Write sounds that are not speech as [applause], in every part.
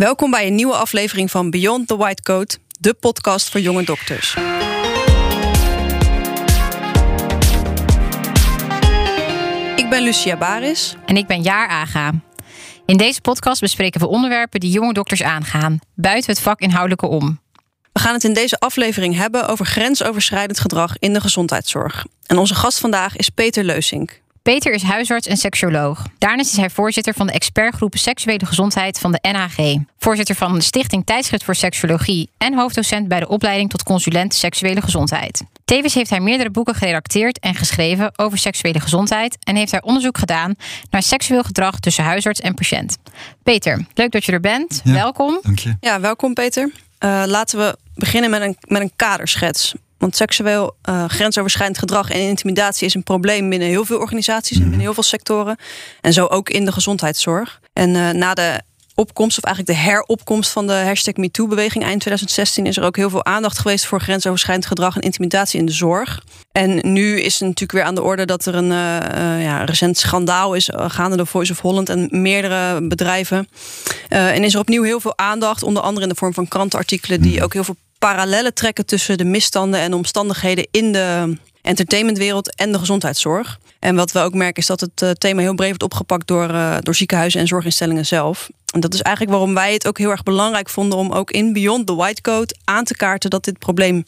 Welkom bij een nieuwe aflevering van Beyond the White Coat, de podcast voor jonge dokters. Ik ben Lucia Baris. En ik ben Jaar Aga. In deze podcast bespreken we onderwerpen die jonge dokters aangaan, buiten het vak inhoudelijke om. We gaan het in deze aflevering hebben over grensoverschrijdend gedrag in de gezondheidszorg. En onze gast vandaag is Peter Leusink. Peter is huisarts en seksuoloog. Daarnaast is hij voorzitter van de expertgroep Seksuele Gezondheid van de NHG. Voorzitter van de Stichting Tijdschrift voor Seksuologie en hoofddocent bij de opleiding tot consulent seksuele gezondheid. Tevens heeft hij meerdere boeken geredacteerd en geschreven over seksuele gezondheid en heeft hij onderzoek gedaan naar seksueel gedrag tussen huisarts en patiënt. Peter, leuk dat je er bent. welkom. Dank je. Ja, welkom Peter. Uh, laten we beginnen met een, met een kaderschets. Want seksueel uh, grensoverschrijdend gedrag en intimidatie is een probleem binnen heel veel organisaties en binnen heel veel sectoren. En zo ook in de gezondheidszorg. En uh, na de opkomst, of eigenlijk de heropkomst van de hashtag MeToo-beweging eind 2016, is er ook heel veel aandacht geweest voor grensoverschrijdend gedrag en intimidatie in de zorg. En nu is het natuurlijk weer aan de orde dat er een uh, ja, recent schandaal is gaande door Voice of Holland en meerdere bedrijven. En is er opnieuw heel veel aandacht, onder andere in de vorm van krantenartikelen, die ook heel veel parallellen trekken tussen de misstanden en omstandigheden in de entertainmentwereld en de gezondheidszorg. En wat we ook merken is dat het uh, thema heel breed wordt opgepakt door, uh, door ziekenhuizen en zorginstellingen zelf. En dat is eigenlijk waarom wij het ook heel erg belangrijk vonden om ook in Beyond the White Code aan te kaarten dat dit probleem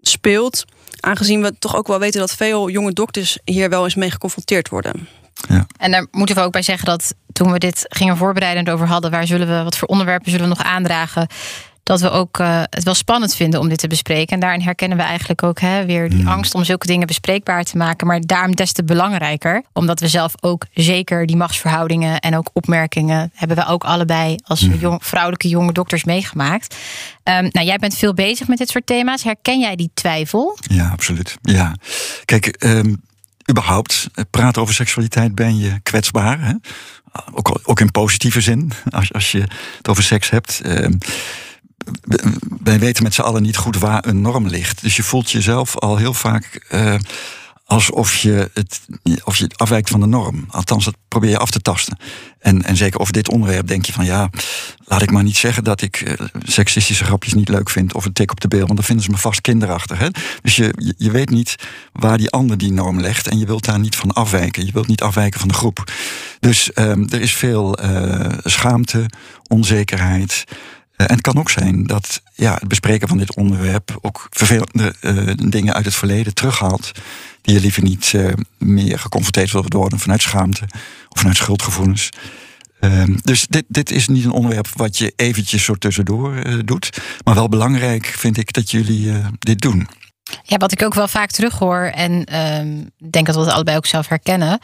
speelt. Aangezien we toch ook wel weten dat veel jonge dokters hier wel eens mee geconfronteerd worden. Ja. En daar moeten we ook bij zeggen dat toen we dit gingen voorbereiden en over hadden, waar zullen we, wat voor onderwerpen zullen we nog aandragen? Dat we ook uh, het wel spannend vinden om dit te bespreken. En daarin herkennen we eigenlijk ook hè, weer die angst om zulke dingen bespreekbaar te maken. Maar daarom des te belangrijker, omdat we zelf ook zeker die machtsverhoudingen en ook opmerkingen hebben we ook allebei als jong, vrouwelijke jonge dokters meegemaakt. Um, nou, jij bent veel bezig met dit soort thema's. Herken jij die twijfel? Ja, absoluut. Ja, kijk. Um überhaupt praten over seksualiteit ben je kwetsbaar. Hè? Ook, ook in positieve zin, [laughs] als, als je het over seks hebt. Um, wij weten met z'n allen niet goed waar een norm ligt. Dus je voelt jezelf al heel vaak uh, alsof je, het, of je afwijkt van de norm. Althans, dat probeer je af te tasten. En, en zeker over dit onderwerp denk je van ja, laat ik maar niet zeggen dat ik uh, seksistische grapjes niet leuk vind of een tik op de beeld, want dan vinden ze me vast kinderachtig. Hè? Dus je, je weet niet waar die ander die norm legt en je wilt daar niet van afwijken. Je wilt niet afwijken van de groep. Dus um, er is veel uh, schaamte, onzekerheid. Uh, en het kan ook zijn dat ja, het bespreken van dit onderwerp ook vervelende uh, dingen uit het verleden terughaalt. Die je liever niet uh, meer geconfronteerd wilt worden vanuit schaamte of vanuit schuldgevoelens. Ehm, dus dit, dit is niet een onderwerp wat je eventjes zo tussendoor doet. Maar wel belangrijk vind ik dat jullie dit doen. Ja, wat ik ook wel vaak terughoor en ehm, denk dat we het allebei ook zelf herkennen.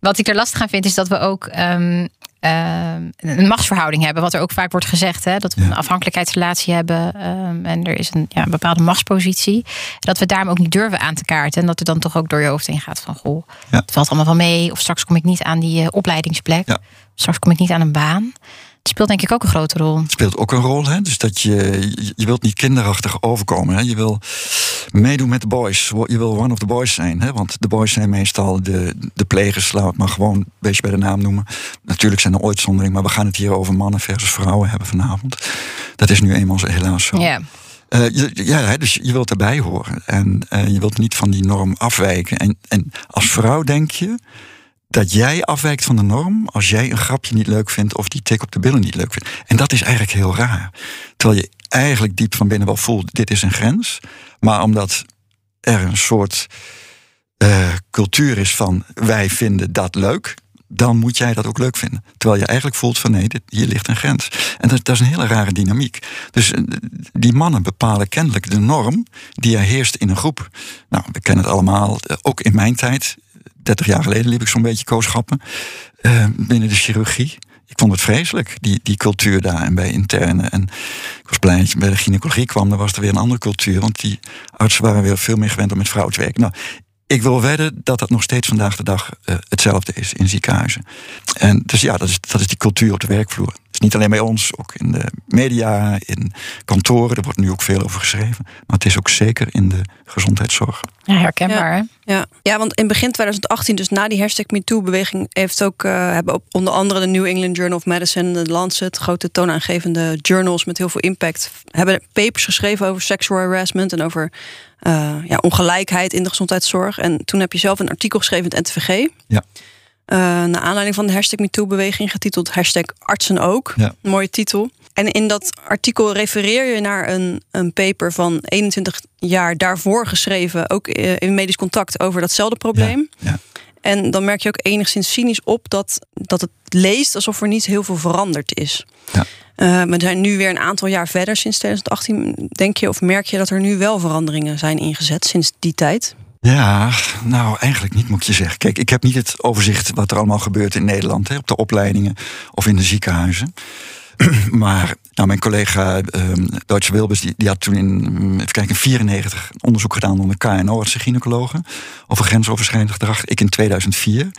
Wat ik er lastig aan vind, is dat we ook um, een machtsverhouding hebben. Wat er ook vaak wordt gezegd. Hè, dat we een afhankelijkheidsrelatie hebben. Um, en er is een, ja, een bepaalde machtspositie. Dat we daarom ook niet durven aan te kaarten. En dat er dan toch ook door je hoofd heen gaat van... Goh, ja. het valt allemaal wel mee. Of straks kom ik niet aan die uh, opleidingsplek. Straks kom ik niet aan een baan. Speelt denk ik ook een grote rol. Speelt ook een rol. Hè? Dus dat je, je wilt niet kinderachtig overkomen. Hè? Je wil meedoen met de boys. Je wil one of the boys zijn. Hè? Want de boys zijn meestal de, de plegers, laat het maar gewoon een beetje bij de naam noemen. Natuurlijk zijn er uitzonderingen, maar we gaan het hier over mannen versus vrouwen hebben vanavond. Dat is nu eenmaal helaas zo. Ja. Uh, ja, dus je wilt erbij horen. En uh, je wilt niet van die norm afwijken. En, en als vrouw denk je dat jij afwijkt van de norm als jij een grapje niet leuk vindt of die tik op de billen niet leuk vindt. En dat is eigenlijk heel raar. Terwijl je eigenlijk diep van binnen wel voelt, dit is een grens. Maar omdat er een soort uh, cultuur is van wij vinden dat leuk, dan moet jij dat ook leuk vinden. Terwijl je eigenlijk voelt van nee, hier ligt een grens. En dat, dat, is een hele rare dynamiek. Dus uh, die mannen bepalen kennelijk de norm die er heerst in een groep. Nou, we kennen het allemaal, uh, ook in mijn tijd. 30 jaar geleden liep ik zo'n beetje kooschappen binnen de chirurgie ik vond het vreselijk, die, die cultuur daar en bij interne. En ik was blij dat je bij de gynaecologie kwam, dan was er weer een andere cultuur. Want die artsen waren weer veel meer gewend om met vrouwen te werken. Nou, ik wil wedden dat dat nog steeds vandaag de dag uh, hetzelfde is in ziekenhuizen. En dus ja, dat is, dat is die cultuur op de werkvloer. Dus niet alleen bij ons, ook in de media, in kantoren. Er wordt nu ook veel over geschreven. Maar het is ook zeker in de gezondheidszorg. Ja, herkenbaar. Hè? Ja. ja, want in begin 2018, dus na die hashtag MeToo-beweging, heeft ook, uh, hebben op onder andere de New England Journal of Medicine, de Lancet, grote toonaangevende journals met heel veel impact, hebben papers geschreven over sexual harassment en over uh, ja, ongelijkheid in de gezondheidszorg. En toen heb je zelf een artikel geschreven in het NTVG. Ja. Uh, naar aanleiding van de hashtag MeToo-beweging, getiteld hashtag artsen ook. Ja. mooie titel. En in dat artikel refereer je naar een, een paper van 21 jaar daarvoor geschreven, ook in medisch contact, over datzelfde probleem. Ja, ja. En dan merk je ook enigszins cynisch op dat, dat het leest alsof er niet heel veel veranderd is. Ja. Uh, we zijn nu weer een aantal jaar verder sinds 2018. Denk je of merk je dat er nu wel veranderingen zijn ingezet sinds die tijd? Ja, nou eigenlijk niet moet ik je zeggen. Kijk, ik heb niet het overzicht wat er allemaal gebeurt in Nederland hè, op de opleidingen of in de ziekenhuizen. [clears throat] maar nou, mijn collega um, Deutsche Wilbers, die, die had toen in even kijken, 94 onderzoek gedaan onder KNO-artsen gynaecologen over grensoverschrijdend gedrag. Ik in 2004.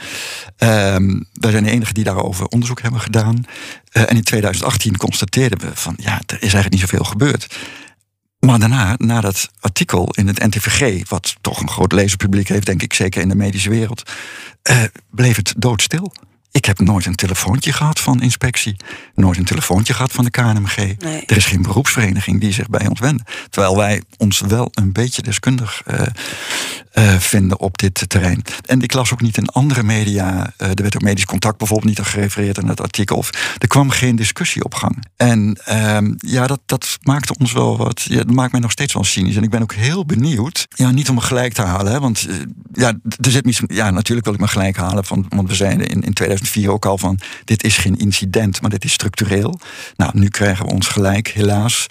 Um, wij zijn de enigen die daarover onderzoek hebben gedaan. Uh, en in 2018 constateerden we van ja, er is eigenlijk niet zoveel gebeurd. Maar daarna, na dat artikel in het NTVG, wat toch een groot lezenpubliek heeft, denk ik zeker in de medische wereld, uh, bleef het doodstil. Ik heb nooit een telefoontje gehad van inspectie. Nooit een telefoontje gehad van de KNMG. Nee. Er is geen beroepsvereniging die zich bij ons wendt. Terwijl wij ons wel een beetje deskundig uh, uh, vinden op dit terrein. En ik las ook niet in andere media. Uh, er werd ook medisch contact bijvoorbeeld niet gerefereerd in het artikel. Of, er kwam geen discussie op gang. En ehm, ja, dat, dat maakte ons wel wat. Ja, dat maakt mij nog steeds wel cynisch. En ik ben ook heel benieuwd. Ja, niet om me gelijk te halen. Hè, want ja, er zit mis, ja, natuurlijk wil ik me gelijk halen. Van, want we zeiden in, in 2004 ook al van. Dit is geen incident, maar dit is structureel. Nou, nu krijgen we ons gelijk, helaas.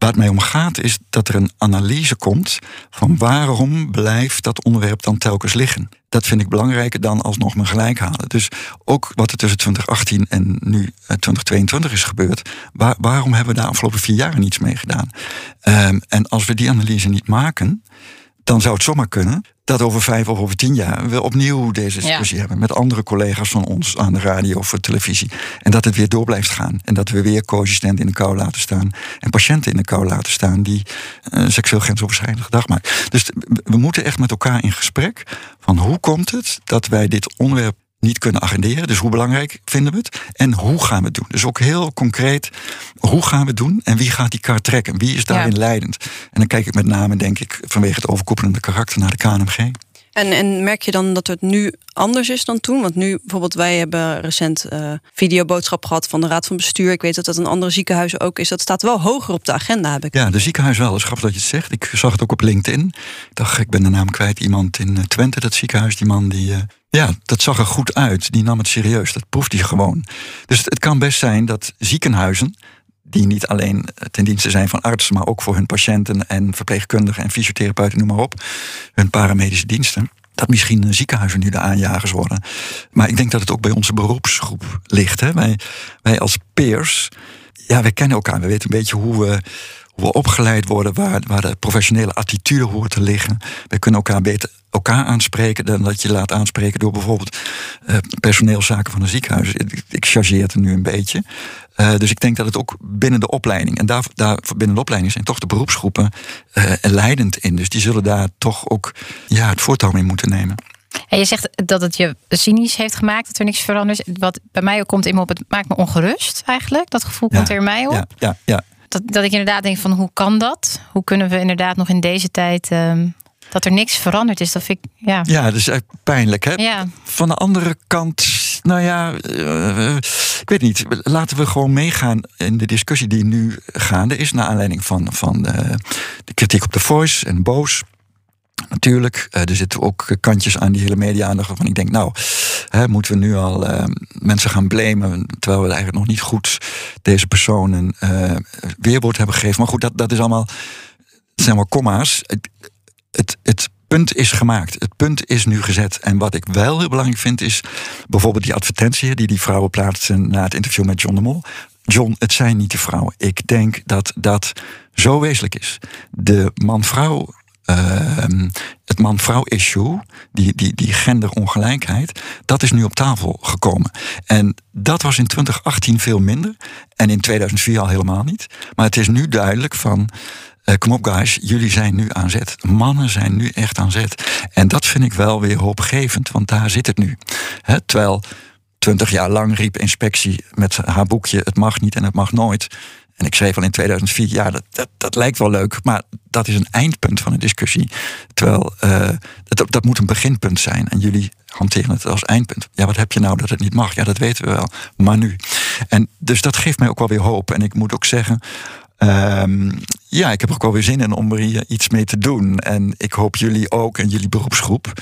Waar het mij om gaat is dat er een analyse komt van waarom blijft dat onderwerp dan telkens liggen. Dat vind ik belangrijker dan alsnog me gelijk halen. Dus ook wat er tussen 2018 en nu 2022 is gebeurd, waar, waarom hebben we daar afgelopen vier jaar niets mee gedaan? Um, en als we die analyse niet maken, dan zou het zomaar kunnen dat over vijf of over tien jaar we opnieuw deze discussie ja. hebben met andere collega's van ons aan de radio of televisie. En dat het weer door blijft gaan. En dat we weer co-assistenten in de kou laten staan en patiënten in de kou laten staan die uh, seksueel grensoverschrijdend gedrag maken. Dus we moeten echt met elkaar in gesprek van hoe komt het dat wij dit onderwerp niet kunnen agenderen. Dus hoe belangrijk vinden we het? En hoe gaan we het doen? Dus ook heel concreet, hoe gaan we het doen? En wie gaat die kaart trekken? Wie is daarin ja. leidend? En dan kijk ik met name, denk ik, vanwege het overkoepelende karakter naar de KNMG. En, en merk je dan dat het nu anders is dan toen? Want nu bijvoorbeeld, wij hebben recent uh, videoboodschap gehad van de Raad van Bestuur. Ik weet dat dat een andere ziekenhuizen ook is. Dat staat wel hoger op de agenda, heb ik. Ja, de ziekenhuis wel. Het is grappig dat je het zegt. Ik zag het ook op LinkedIn. Ik dacht, ik ben de naam kwijt. Iemand in Twente, dat ziekenhuis, die man die. Uh, ja, dat zag er goed uit. Die nam het serieus. Dat proefde hij gewoon. Dus het, kan best zijn dat ziekenhuizen die niet alleen ten dienste zijn van artsen, maar ook voor hun patiënten en verpleegkundigen en fysiotherapeuten, noem maar op, hun paramedische diensten. Dat misschien ziekenhuizen nu de aanjagers worden. Maar ik denk dat het ook bij onze beroepsgroep ligt. Hè? Wij, wij als peers, ja, wij kennen elkaar. We weten een beetje hoe we, hoe we opgeleid worden, waar, waar de professionele attitude hoort te liggen. Wij kunnen elkaar beter elkaar aanspreken dan dat je laat aanspreken door bijvoorbeeld uh, personeelszaken van een ziekenhuis. Ik, ik chargeer het er nu een beetje. Uh, dus ik denk dat het ook binnen de opleiding, en daar, daar binnen de opleiding zijn toch de beroepsgroepen uh, leidend in. Dus die zullen daar toch ook ja, het voortouw mee moeten nemen. En je zegt dat het je cynisch heeft gemaakt, dat er niks verandert. Wat bij mij ook komt in me op, het maakt me ongerust eigenlijk. Dat gevoel ja, komt er in mij op. Ja, ja, ja. Dat, dat ik inderdaad denk van hoe kan dat? Hoe kunnen we inderdaad nog in deze tijd um, dat er niks veranderd is. Dat vind ik, ja. Ja, dat is echt pijnlijk. Hè? Ja. Van de andere kant, nou ja, uh, ik weet niet. Laten we gewoon meegaan in de discussie die nu gaande is. Naar aanleiding van, van de, de kritiek op de Voice en Boos. Natuurlijk, uh, er zitten ook kantjes aan die hele media-aandacht waarvan ik denk, nou, hè, moeten we nu al uh, mensen gaan blamen, terwijl we eigenlijk nog niet goed deze personen uh, weerwoord hebben gegeven. Maar goed, dat, dat is allemaal, zijn maar komma's. Het, het punt is gemaakt. Het punt is nu gezet. En wat ik wel heel belangrijk vind, is bijvoorbeeld die advertentie die die vrouwen plaatsen na het interview met John de Mol. John, het zijn niet de vrouwen. Ik denk dat dat zo wezenlijk is. De man-vrouw ehm, het man-vrouw issue, die, die, die genderongelijkheid, dat is nu op tafel gekomen. En dat was in 2018 veel minder. En in 2004 al helemaal niet. Maar het is nu duidelijk van. Uh, kom op, guys, jullie zijn nu aan zet. Mannen zijn nu echt aan zet. En dat vind ik wel weer hoopgevend, want daar zit het nu. Terwijl twintig jaar lang riep inspectie met haar boekje: het mag niet en het mag nooit. En ik schreef al in 2004, ja, dat, dat, dat lijkt wel leuk, maar dat is een eindpunt van een discussie. Terwijl uh, dat, dat moet een beginpunt zijn. En jullie hanteren het als eindpunt. Ja, wat heb je nou dat het niet mag? Ja, dat weten we wel. Maar nu. En dus dat geeft mij ook wel weer hoop. En ik moet ook zeggen. Um, ja, ik heb er ook wel weer zin in om er iets mee te doen. En ik hoop jullie ook en jullie beroepsgroep.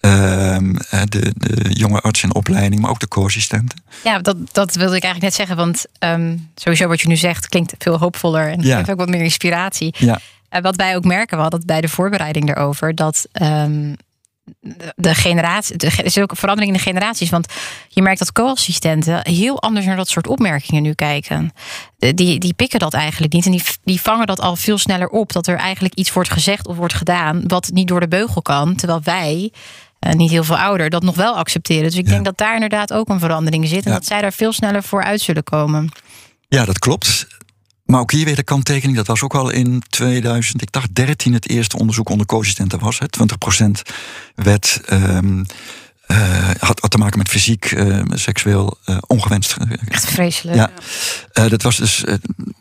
Ehm, eh, de, de, jonge arts in opleiding, maar ook de co-assistenten. Ja, dat, dat wilde ik eigenlijk net zeggen. Want um, sowieso wat je nu zegt klinkt veel hoopvoller en ja. geeft ook wat meer inspiratie. Ja. Uh, wat wij ook merken, we hadden bij de voorbereiding erover, dat um, de generatie, er is ook een verandering in de generaties. Want je merkt dat co-assistenten heel anders naar dat soort opmerkingen nu kijken. Die, die pikken dat eigenlijk niet. En die, die vangen dat al veel sneller op. Dat er eigenlijk iets wordt gezegd of wordt gedaan. wat niet door de beugel kan. Terwijl wij uh, niet heel veel ouder, dat nog wel accepteren. Dus ik denk dat daar inderdaad ook een verandering zit. En dat zij daar veel sneller voor uit zullen komen. Ja, dat klopt. Maar ook hier weer de kanttekening. Dat was ook al in 2000, ik dacht 13 het eerste onderzoek onder co-assistenten was. Hè. 20% werd. Um, uh, had, had, te maken met fysiek, uh, seksueel uh, ongewenst. Echt vreselijk. Ja. dat was dus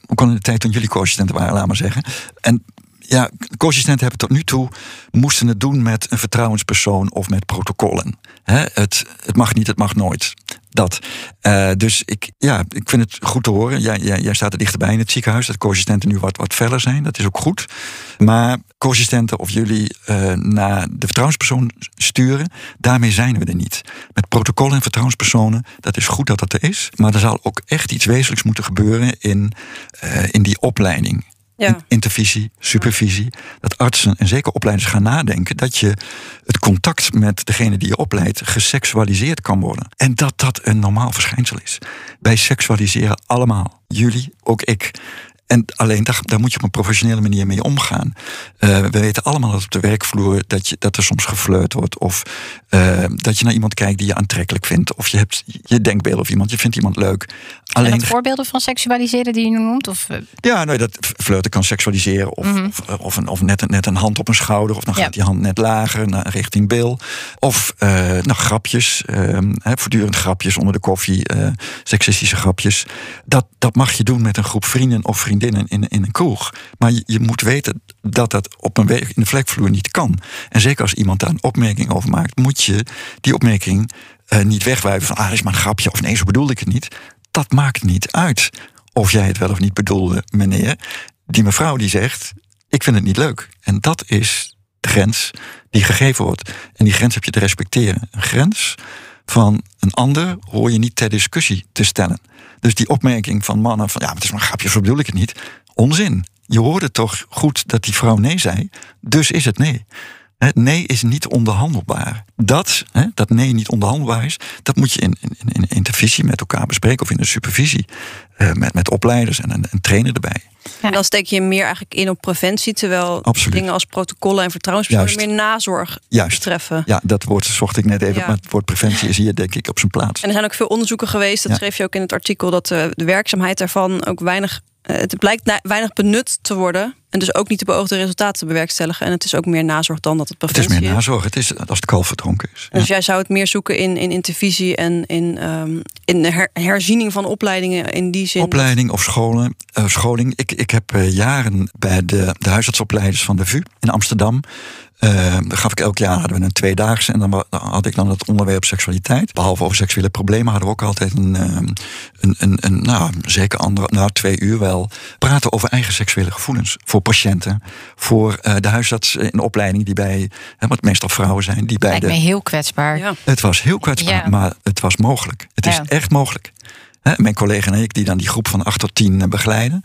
ook al in de tijd toen jullie co-assistenten waren, laat maar zeggen. En ja, co-assistenten hebben tot nu toe moesten het doen met een vertrouwenspersoon of met protocollen. het, het mag niet, het mag nooit. Dat. Uh, dus ik, ja, ik vind het goed te horen. Jij, jij, staat er dichterbij in het ziekenhuis. Dat co-assistenten nu wat, wat feller zijn. Dat is ook goed. Maar co-assistenten of jullie uh, naar de vertrouwenspersoon sturen, daarmee zijn we er niet. Met protocollen en vertrouwenspersonen, dat is goed dat dat er is. Maar er zal ook echt iets wezenlijks moeten gebeuren in, uh, in die opleiding ja. intervisie, supervisie. Dat artsen en zeker opleiders gaan nadenken dat je het contact met degene die je opleidt geseksualiseerd kan worden. En dat dat een normaal verschijnsel is. Wij seksualiseren allemaal. Jullie, ook ik. En alleen daar, daar, moet je op een professionele manier mee omgaan. Uh, we weten allemaal dat op de werkvloer dat, je, dat er soms geflirt wordt. Of uh, dat je naar iemand kijkt die je aantrekkelijk vindt. Of je hebt je denkbeeld of iemand, je vindt iemand leuk. Alleen en voorbeelden van seksualiseren die je nu noemt? Of? Eh? Ja, nou, dat flirten kan seksualiseren. Of, mm of, of, een, of net, net een hand op een schouder. Of dan gaat die hand net lager naar, richting bil. Of uh, nou, grapjes. Uh, voortdurend grapjes onder de koffie. seksistische grapjes. Dat, dat mag je doen met een groep vrienden of vrienden in, in een kroeg. Maar je, moet weten dat dat op een in de vlekvloer niet kan. En zeker als iemand daar een opmerking over maakt, moet je die opmerking uh, niet wegwijven van ah, dat is maar een grapje of nee, zo bedoelde ik het niet. Dat maakt niet uit of jij het wel of niet bedoelde, meneer. Die mevrouw die zegt, ik vind het niet leuk. En dat is de grens die gegeven wordt. En die grens heb je te respecteren. Een grens van een ander hoor je niet ter discussie te stellen. Dus die opmerking van mannen van ja, het is maar een grapje, zo bedoel ik het niet. Onzin. Je hoorde toch goed dat die vrouw nee zei, dus is het nee. Nee is niet onderhandelbaar. Dat, dat nee niet onderhandelbaar is, dat moet je in, in, in intervisie met elkaar bespreken of in de supervisie eh, met, met opleiders en een, een trainer erbij. En dan steek je meer eigenlijk in op preventie, terwijl dingen als protocollen en vertrouwenspersonen meer nazorg Juist. betreffen. Ja, dat woord zocht ik net even, maar het woord preventie is hier denk ik op zijn plaats. En er zijn ook veel onderzoeken geweest, dat schreef je ook in het artikel, dat de, de werkzaamheid daarvan ook weinig eh, het blijkt weinig benut te worden. En dus ook niet de beoogde resultaten te bewerkstelligen. En het is ook meer nazorg dan dat het preventie is. Het is meer nazorg. Het is als het kalf verdronken is. Dus jij zou het meer zoeken in, in intervisie en in, um, in her, herziening van opleidingen in die zin? Opleiding of scholen, uh, scholing. Ik, ik heb uh, jaren bij de, de huisartsopleiders van de VU in Amsterdam uh, gaf ik elk jaar hadden we een tweedaagse en dan had ik dan het onderwerp seksualiteit. Behalve over seksuele problemen hadden we ook altijd een, ehm, een, een, een nou, zeker andere, nou twee uur wel, praten over eigen seksuele gevoelens voor patiënten, voor uh, de huisarts in opleiding die bij, hè, wat meestal vrouwen zijn, die bij Lijkt de. heel kwetsbaar. Ja. Het was heel kwetsbaar, ja. maar het was mogelijk. Het is echt mogelijk. Mijn collega en ik, die dan die groep van 8 tot 10 eh, begeleiden.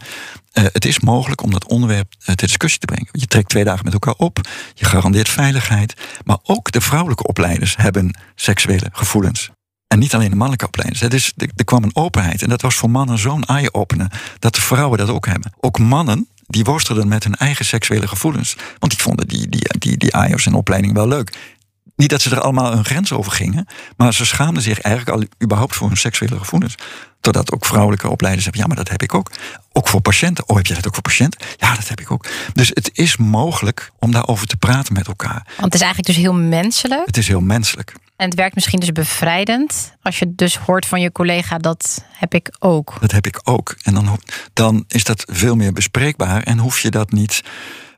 Uh, het is mogelijk om dat onderwerp uh, ter discussie te brengen. Je trekt twee dagen met elkaar op, je garandeert veiligheid. Maar ook de vrouwelijke opleiders hebben seksuele gevoelens. En niet alleen de mannelijke opleiders. Dus er kwam een openheid. En dat was voor mannen zo'n eye-opener. Dat de vrouwen dat ook hebben. Ook mannen die worstelden met hun eigen seksuele gevoelens. Want die vonden die, die, die, die AIOS en opleiding wel leuk. Niet dat ze er allemaal een grens over gingen, maar ze schaamden zich eigenlijk al überhaupt voor hun seksuele gevoelens. Totdat ook vrouwelijke opleiders hebben, ja, maar dat heb ik ook. Ook voor patiënten. Oh, heb je dat ook voor patiënten? Ja, dat heb ik ook. Dus het is mogelijk om daarover te praten met elkaar. Want het is eigenlijk dus heel menselijk. Het is heel menselijk. En het werkt misschien dus bevrijdend. Als je dus hoort van je collega, dat heb ik ook. Dat heb ik ook. En dan, dan is dat veel meer bespreekbaar. En hoef je dat niet,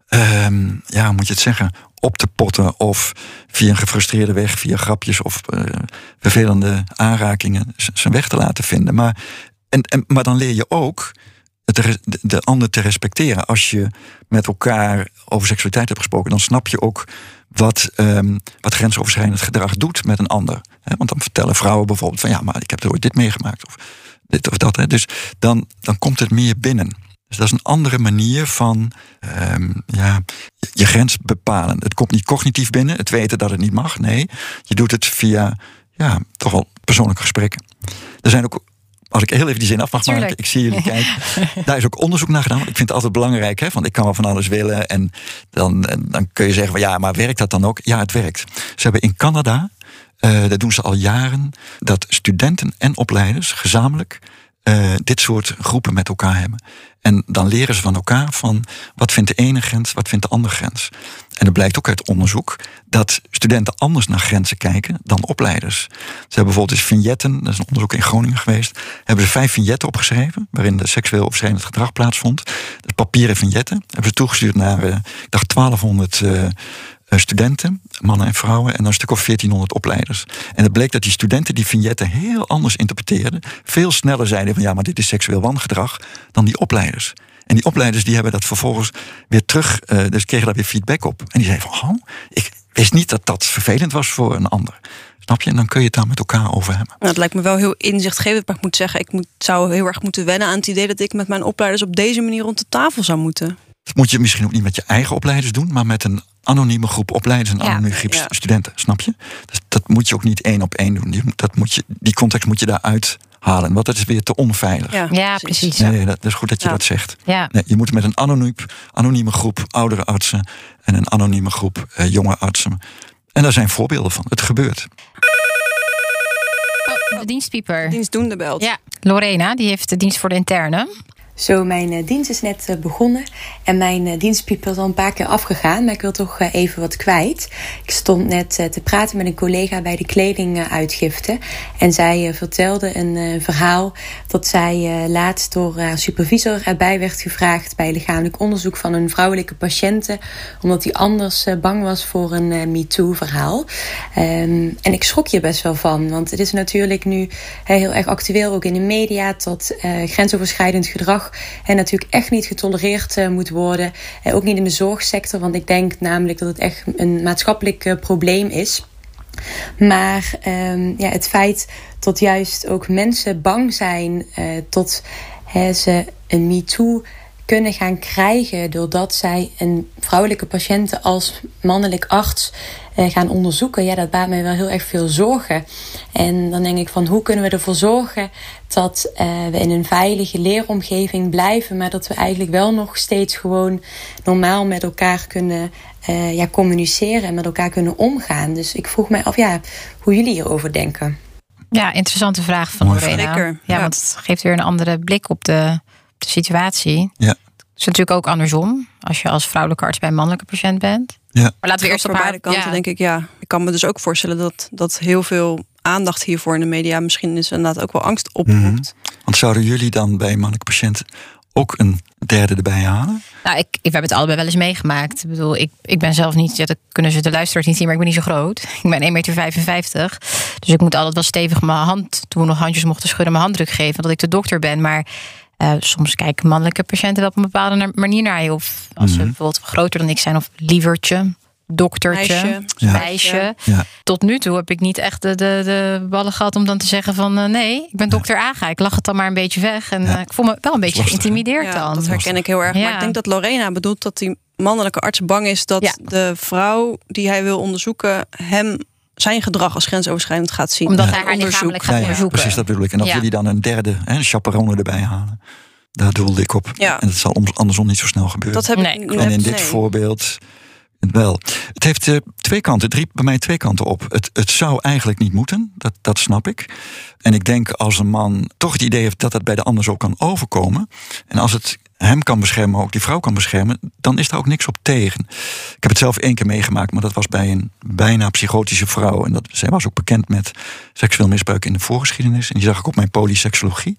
ehm, ja, hoe moet je het zeggen, op te potten. Of via een gefrustreerde weg, via grapjes of uh, vervelende aanrakingen zijn weg te laten vinden. Maar, en, en, maar dan leer je ook de, de ander te respecteren. Als je met elkaar over seksualiteit hebt gesproken, dan snap je ook wat, um, wat grensoverschrijdend gedrag doet met een ander. Want dan vertellen vrouwen bijvoorbeeld van ja, maar ik heb er ooit dit meegemaakt. Of dit of dat. Dus dan, dan komt het meer binnen. Dus dat is een andere manier van um, ja, je grens bepalen. Het komt niet cognitief binnen, het weten dat het niet mag. Nee, je doet het via ja, toch wel persoonlijke gesprekken. Er zijn ook als ik heel even die zin af mag Tuurlijk. maken, ik zie jullie [laughs] kijken. Daar is ook onderzoek naar gedaan. Ik vind het altijd belangrijk, hè, want ik kan wel van alles willen. En dan, dan kun je zeggen van ja, maar werkt dat dan ook? Ja, het werkt. Ze hebben in Canada, uh, dat doen ze al jaren, dat studenten en opleiders gezamenlijk uh, dit soort groepen met elkaar hebben. En dan leren ze van elkaar van wat vindt de ene grens, wat vindt de andere grens. En het blijkt ook uit onderzoek dat studenten anders naar grenzen kijken dan opleiders. Ze hebben bijvoorbeeld eens vignetten, dat is een onderzoek in Groningen geweest, hebben ze vijf vignetten opgeschreven waarin de seksueel overschrijdend gedrag plaatsvond. Dat papieren vignetten hebben ze toegestuurd naar, uh, ik dacht 1200 uh, eh, studenten, mannen en vrouwen, en dan een stuk of 1400 opleiders. En het bleek dat die studenten die vignetten heel anders interpreteerden, veel sneller zeiden van ja, maar dit is seksueel wangedrag, dan die opleiders. En die opleiders die hebben dat vervolgens weer terug, uh, dus kregen daar weer feedback op. En die zeiden van, oh, ik wist niet dat dat vervelend was voor een ander. Snap je? En dan kun je het daar met elkaar over hebben. Nou, het lijkt me wel heel inzichtgevend, maar ik moet zeggen, ik moet, zou heel erg moeten wennen aan het idee dat ik met mijn opleiders op deze manier rond de tafel zou moeten. Dat moet je misschien ook niet met je eigen opleiders doen, maar met een anonieme groep opleiders en anonieme groep studenten. Snap je? Dus dat moet je ook niet één op één doen. Dat moet je, die context moet je daaruit halen. Want dat is weer te onveilig. Ja, ja precies. Nee, dat, is goed dat je dat zegt. Ja. Nee, je moet met een anoniem, anonieme groep oudere artsen en een anonieme groep eh, jonge artsen. En daar zijn voorbeelden van. Het gebeurt. Oh, de dienstpieper. Dienstdoende belt. Ja, Lorena, die heeft de dienst voor de interne. Zo, mijn uh, dienst is net uh, begonnen en mijn uh, dienstpiep is al een paar keer afgegaan, maar ik wil toch even wat kwijt. Ik stond net te praten met een collega bij de kledinguitgifte en zij vertelde een verhaal dat zij laatst door haar supervisor erbij werd gevraagd bij lichamelijk onderzoek van een vrouwelijke patiënte, omdat hij anders bang was voor een MeToo-verhaal. Um, en ik schrok je best wel van, want het is natuurlijk nu heel erg actueel, ook in de media, tot grensoverschrijdend gedrag en natuurlijk echt niet getolereerd uh, moet worden. Uh, ook niet in de zorgsector, want ik denk namelijk dat het echt een maatschappelijk uh, probleem is. Maar um, ja, het feit dat juist ook mensen bang zijn tot ze een MeToo kunnen gaan krijgen doordat zij een vrouwelijke patiënt als mannelijk arts uh, gaan onderzoeken, ja, dat baart mij wel heel erg veel zorgen. En dan denk ik van hoe kunnen we ervoor zorgen dat uh, we in een veilige leeromgeving blijven, maar dat we eigenlijk wel nog steeds gewoon normaal met elkaar kunnen uh, ja, communiceren en met elkaar kunnen omgaan. Dus ik vroeg mij af ja, hoe jullie hierover denken. Ja, interessante vraag van Lorena. Ja, ja, want het geeft weer een andere blik op de de situatie. Ja. Het is natuurlijk ook andersom. Als je als vrouwelijke arts bij een mannelijke patiënt bent. Ja. Maar laten we eerst op beide kanten, ja. denk ik. Ja, ik kan me dus ook voorstellen dat, dat heel veel aandacht hiervoor in de media misschien is inderdaad ook wel angst oproept. Mm Want zouden jullie dan bij mannelijke patiënt ook een derde erbij halen? Nou, ik, ik, we hebben het allebei wel eens meegemaakt. Ik bedoel, ik, ik ben zelf niet, ja, dat kunnen ze de luisteraars niet zien, maar ik ben niet zo groot. [laughs] Ik ben 1,55 meter. Dus ik moet altijd wel stevig mijn hand, toen we nog handjes mochten schudden, mijn handdruk geven, dat ik de dokter ben. Maar uh, soms kijken mannelijke patiënten wel op een bepaalde manier naar je. Of als ze mhm. bijvoorbeeld groter dan ik zijn, of lievertje, doktertje, meisje. Ja. Tot nu toe heb ik niet echt de, de, de ballen gehad om dan te zeggen van uh, nee, ik ben dokter Aga. Ik lach het dan maar een beetje weg. En uh, ik voel me wel een beetje geïntimideerd dan. Dat herken ik heel erg. Maar ik denk dat Lorena bedoelt dat die mannelijke arts bang is dat de vrouw die hij wil onderzoeken hem zijn gedrag als grensoverschrijdend gaat zien. Omdat hij haar lichamelijk gaat onderzoeken. precies, dat bedoel ik. En dat jullie dan een derde, een chaperone erbij halen. Daar doelde ik op. Ja. En dat zal om- andersom niet zo snel gebeuren. Dat heb Nee, ik klopt. en in dit nee. voorbeeld wel. Het heeft eh, twee kanten, drie, bij mij twee kanten op. Het, het zou eigenlijk niet moeten, dat, dat snap ik. En ik denk als een man toch het idee heeft dat het bij de ander zo kan overkomen. En als het hem kan beschermen, ook die vrouw kan beschermen, dan is daar ook niks op tegen. Ik heb het zelf één keer meegemaakt, maar dat was bij een bijna psychotische vrouw. En dat, zij was ook bekend met seksueel misbruik in de voorgeschiedenis. En die zag ik op mijn polyseksologie.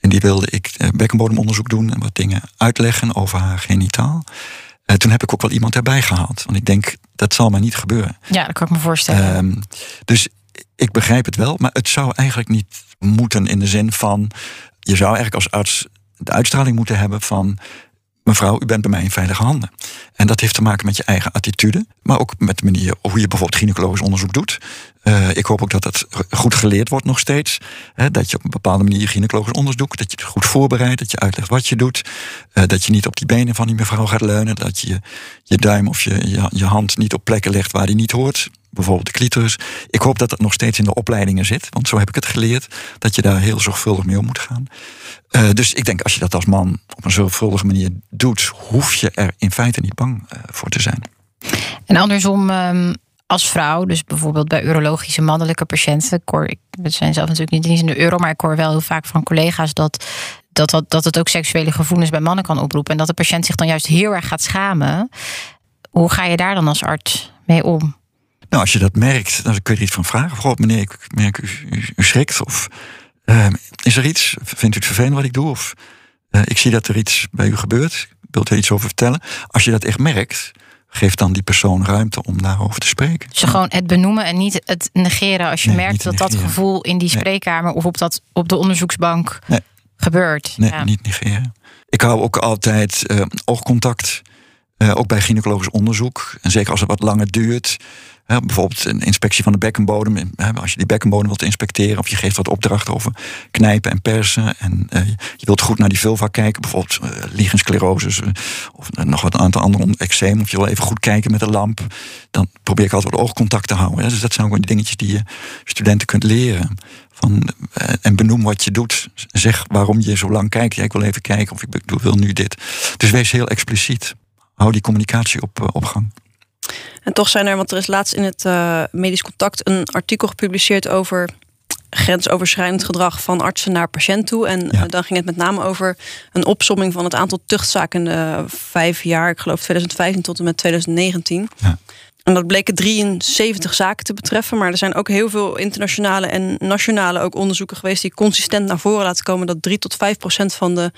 En die wilde ik eh, bekkenbodemonderzoek doen en wat dingen uitleggen over haar genitaal. Eh, toen heb ik ook wel iemand erbij gehaald. Want ik denk, dat zal maar niet gebeuren. Ja, dat kan ik me voorstellen. Ehm, dus ik begrijp het wel, maar het zou eigenlijk niet moeten in de zin van... je zou eigenlijk als arts de uitstraling moeten hebben van... mevrouw, u bent bij mij in veilige handen. En dat heeft te maken met je eigen attitude... maar ook met de manier hoe je bijvoorbeeld gynaecologisch onderzoek doet. Eh, ik hoop ook dat dat goed geleerd wordt nog steeds. Hè, dat je op een bepaalde manier gynaecologisch onderzoek dat je het goed voorbereidt, dat je uitlegt wat je doet... eh, dat je niet op die benen van die mevrouw gaat leunen... dat je je duim of je, je, je hand niet op plekken legt waar die niet hoort bijvoorbeeld de clitoris. Ik hoop dat dat nog steeds in de opleidingen zit, want zo heb ik het geleerd, dat je daar heel zorgvuldig mee om moet gaan. Eh, dus ik denk, als je dat als man op een zorgvuldige manier doet, hoef je er in feite niet bang eh, voor te zijn. En andersom, ehm, als vrouw, dus bijvoorbeeld bij urologische mannelijke patiënten. Ik hoor, ik, zijn zelf natuurlijk niet in de euro, maar ik hoor wel heel vaak van collega's dat, dat, dat, dat het ook seksuele gevoelens bij mannen kan oproepen. En dat de patiënt zich dan juist heel erg gaat schamen. Hoe ga je daar dan als arts mee om? Nou, als je dat merkt, dan kun je er iets van vragen. Goh, meneer, ik merk u, u, u schrikt. Of eh, is er iets? Vindt u het vervelend wat ik doe? Of eh, ik zie dat er iets bij u gebeurt. Wilt u iets over vertellen? Als je dat echt merkt, geef dan die persoon ruimte om daarover te spreken. Dus gewoon het benoemen en niet het negeren als je Nee, merkt dat dat gevoel in die Nee. spreekkamer of op, dat, op de onderzoeksbank Nee. gebeurt. Nee, Ja. niet negeren. Ik hou ook altijd eh, oogcontact. eh, ook bij gynaecologisch onderzoek. En zeker als het wat langer duurt. Bijvoorbeeld een inspectie van de bekkenbodem. Als je die bekkenbodem wilt inspecteren. Of je geeft wat opdrachten over knijpen en persen. En eh, je wilt goed naar die vulva kijken. Bijvoorbeeld uh, of nog wat een aantal andere eczeem. Of je wil even goed kijken met een lamp. Dan probeer ik altijd wat oogcontact te houden. Dus dat zijn ook die dingetjes die je studenten kunt leren. Van, en benoem wat je doet. Zeg waarom je zo lang kijkt. Ik wil even kijken of ik wil nu dit. Dus wees heel expliciet. Hou die communicatie op, op gang. En toch zijn er, want er is laatst in het eh, medisch contact een artikel gepubliceerd over grensoverschrijdend gedrag van artsen naar patiënt toe. En Ja. eh, dan ging het met name over een opsomming van het aantal tuchtzaken in de vijf jaar, ik geloof 2015 tot en met 2019. Ja. En dat bleken 73 zaken te betreffen. Maar er zijn ook heel veel internationale en nationale ook onderzoeken geweest die consistent naar voren laten komen dat 3 tot 5 procent van de,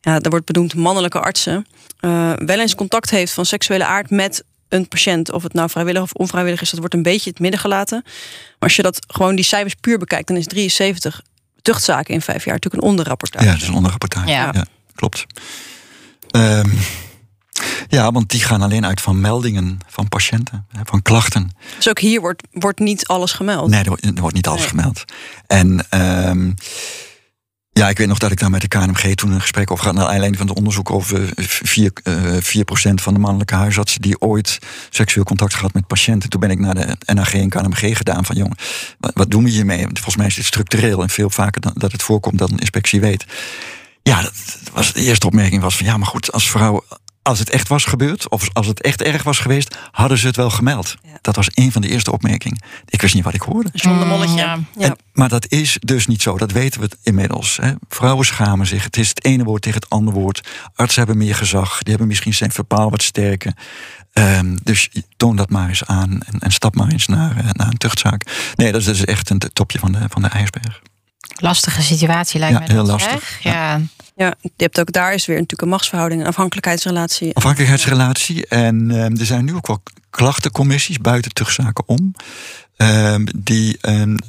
ja, daar wordt bedoeld mannelijke artsen, eh, wel eens contact heeft van seksuele aard met een patiënt. Of het nou vrijwillig of onvrijwillig is, dat wordt een beetje in het midden gelaten. Maar als je dat gewoon die cijfers puur bekijkt, dan is 73 tuchtzaken in vijf jaar natuurlijk een onderrapportage. Ja, dat is een onderrapportage. Ja. klopt. Ehm, ja, want die gaan alleen uit van meldingen van patiënten, hè, van klachten. Dus ook hier wordt, wordt niet alles gemeld. Nee, er wordt, er wordt niet alles Nee. gemeld. En ehm, ja, ik weet nog dat ik daar met de KNMG toen een gesprek over had... naar aanleiding van het onderzoek over 4, eh 4% van de mannelijke huisartsen... die ooit seksueel contact gehad met patiënten. Toen ben ik naar de NAG en KNMG gedaan van... jongen, wat, wat doen we hiermee? Volgens mij is dit structureel en veel vaker dan, dat het voorkomt dat een inspectie weet. Ja, dat was, de eerste opmerking was van... ja, maar goed, als vrouw... Als het echt was gebeurd, of als het echt erg was geweest, hadden ze het wel gemeld. Ja. Dat was een van de eerste opmerkingen. Ik wist niet wat ik hoorde. Zonder molletje. Ja. En- maar dat is dus niet zo, dat weten we inmiddels. Hè. Vrouwen schamen zich. Het is het ene woord tegen het andere woord. Artsen hebben meer gezag. Die hebben misschien zijn verpaal wat sterker. Ehm, dus toon dat maar eens aan en, en stap maar eens naar, eh, naar een tuchtzaak. Nee, dat is dus echt een topje van de, van de ijsberg. Lastige situatie lijkt Ja, mij. heel dat, lastig. Ja. Ja, je hebt ook daar is weer natuurlijk een machtsverhouding, een afhankelijkheidsrelatie. Afhankelijkheidsrelatie. En ehm, er zijn nu ook wel klachtencommissies buiten tuchtzaken om. ehm, die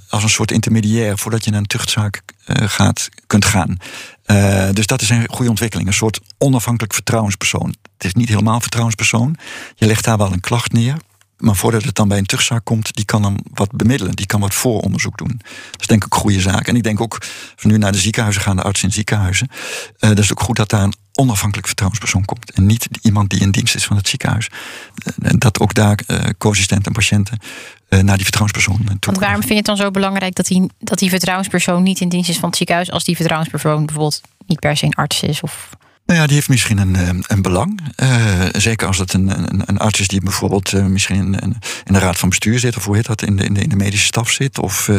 als een soort intermediair voordat je naar een tuchtzaak eh, gaat, kunt gaan. Eh, dus dat is een goede ontwikkeling. Een soort onafhankelijk vertrouwenspersoon. Het is niet helemaal vertrouwenspersoon. Je legt daar wel een klacht neer. Maar voordat het dan bij een tuchtzaak komt, die kan dan wat bemiddelen. Die kan wat vooronderzoek doen. Dat is denk ik een goede zaak. En ik denk ook, we nu naar de ziekenhuizen gaan, de artsen in ziekenhuizen. eh dat is ook goed dat daar een onafhankelijk vertrouwenspersoon komt. En niet iemand die in dienst is van het ziekenhuis. Eh, En dat ook daar eh co-assistenten en patiënten naar die vertrouwenspersoon toe Want waarom vind je het dan zo belangrijk dat die, dat die vertrouwenspersoon niet in dienst is van het ziekenhuis, als die vertrouwenspersoon bijvoorbeeld niet per se een arts is? Of... Nou ja, die heeft misschien een, eh, een belang. Uh, zeker als het een, een, een, arts is die bijvoorbeeld uh, misschien in, de raad van bestuur zit, of hoe heet dat, in de, in de, medische staf zit. Of,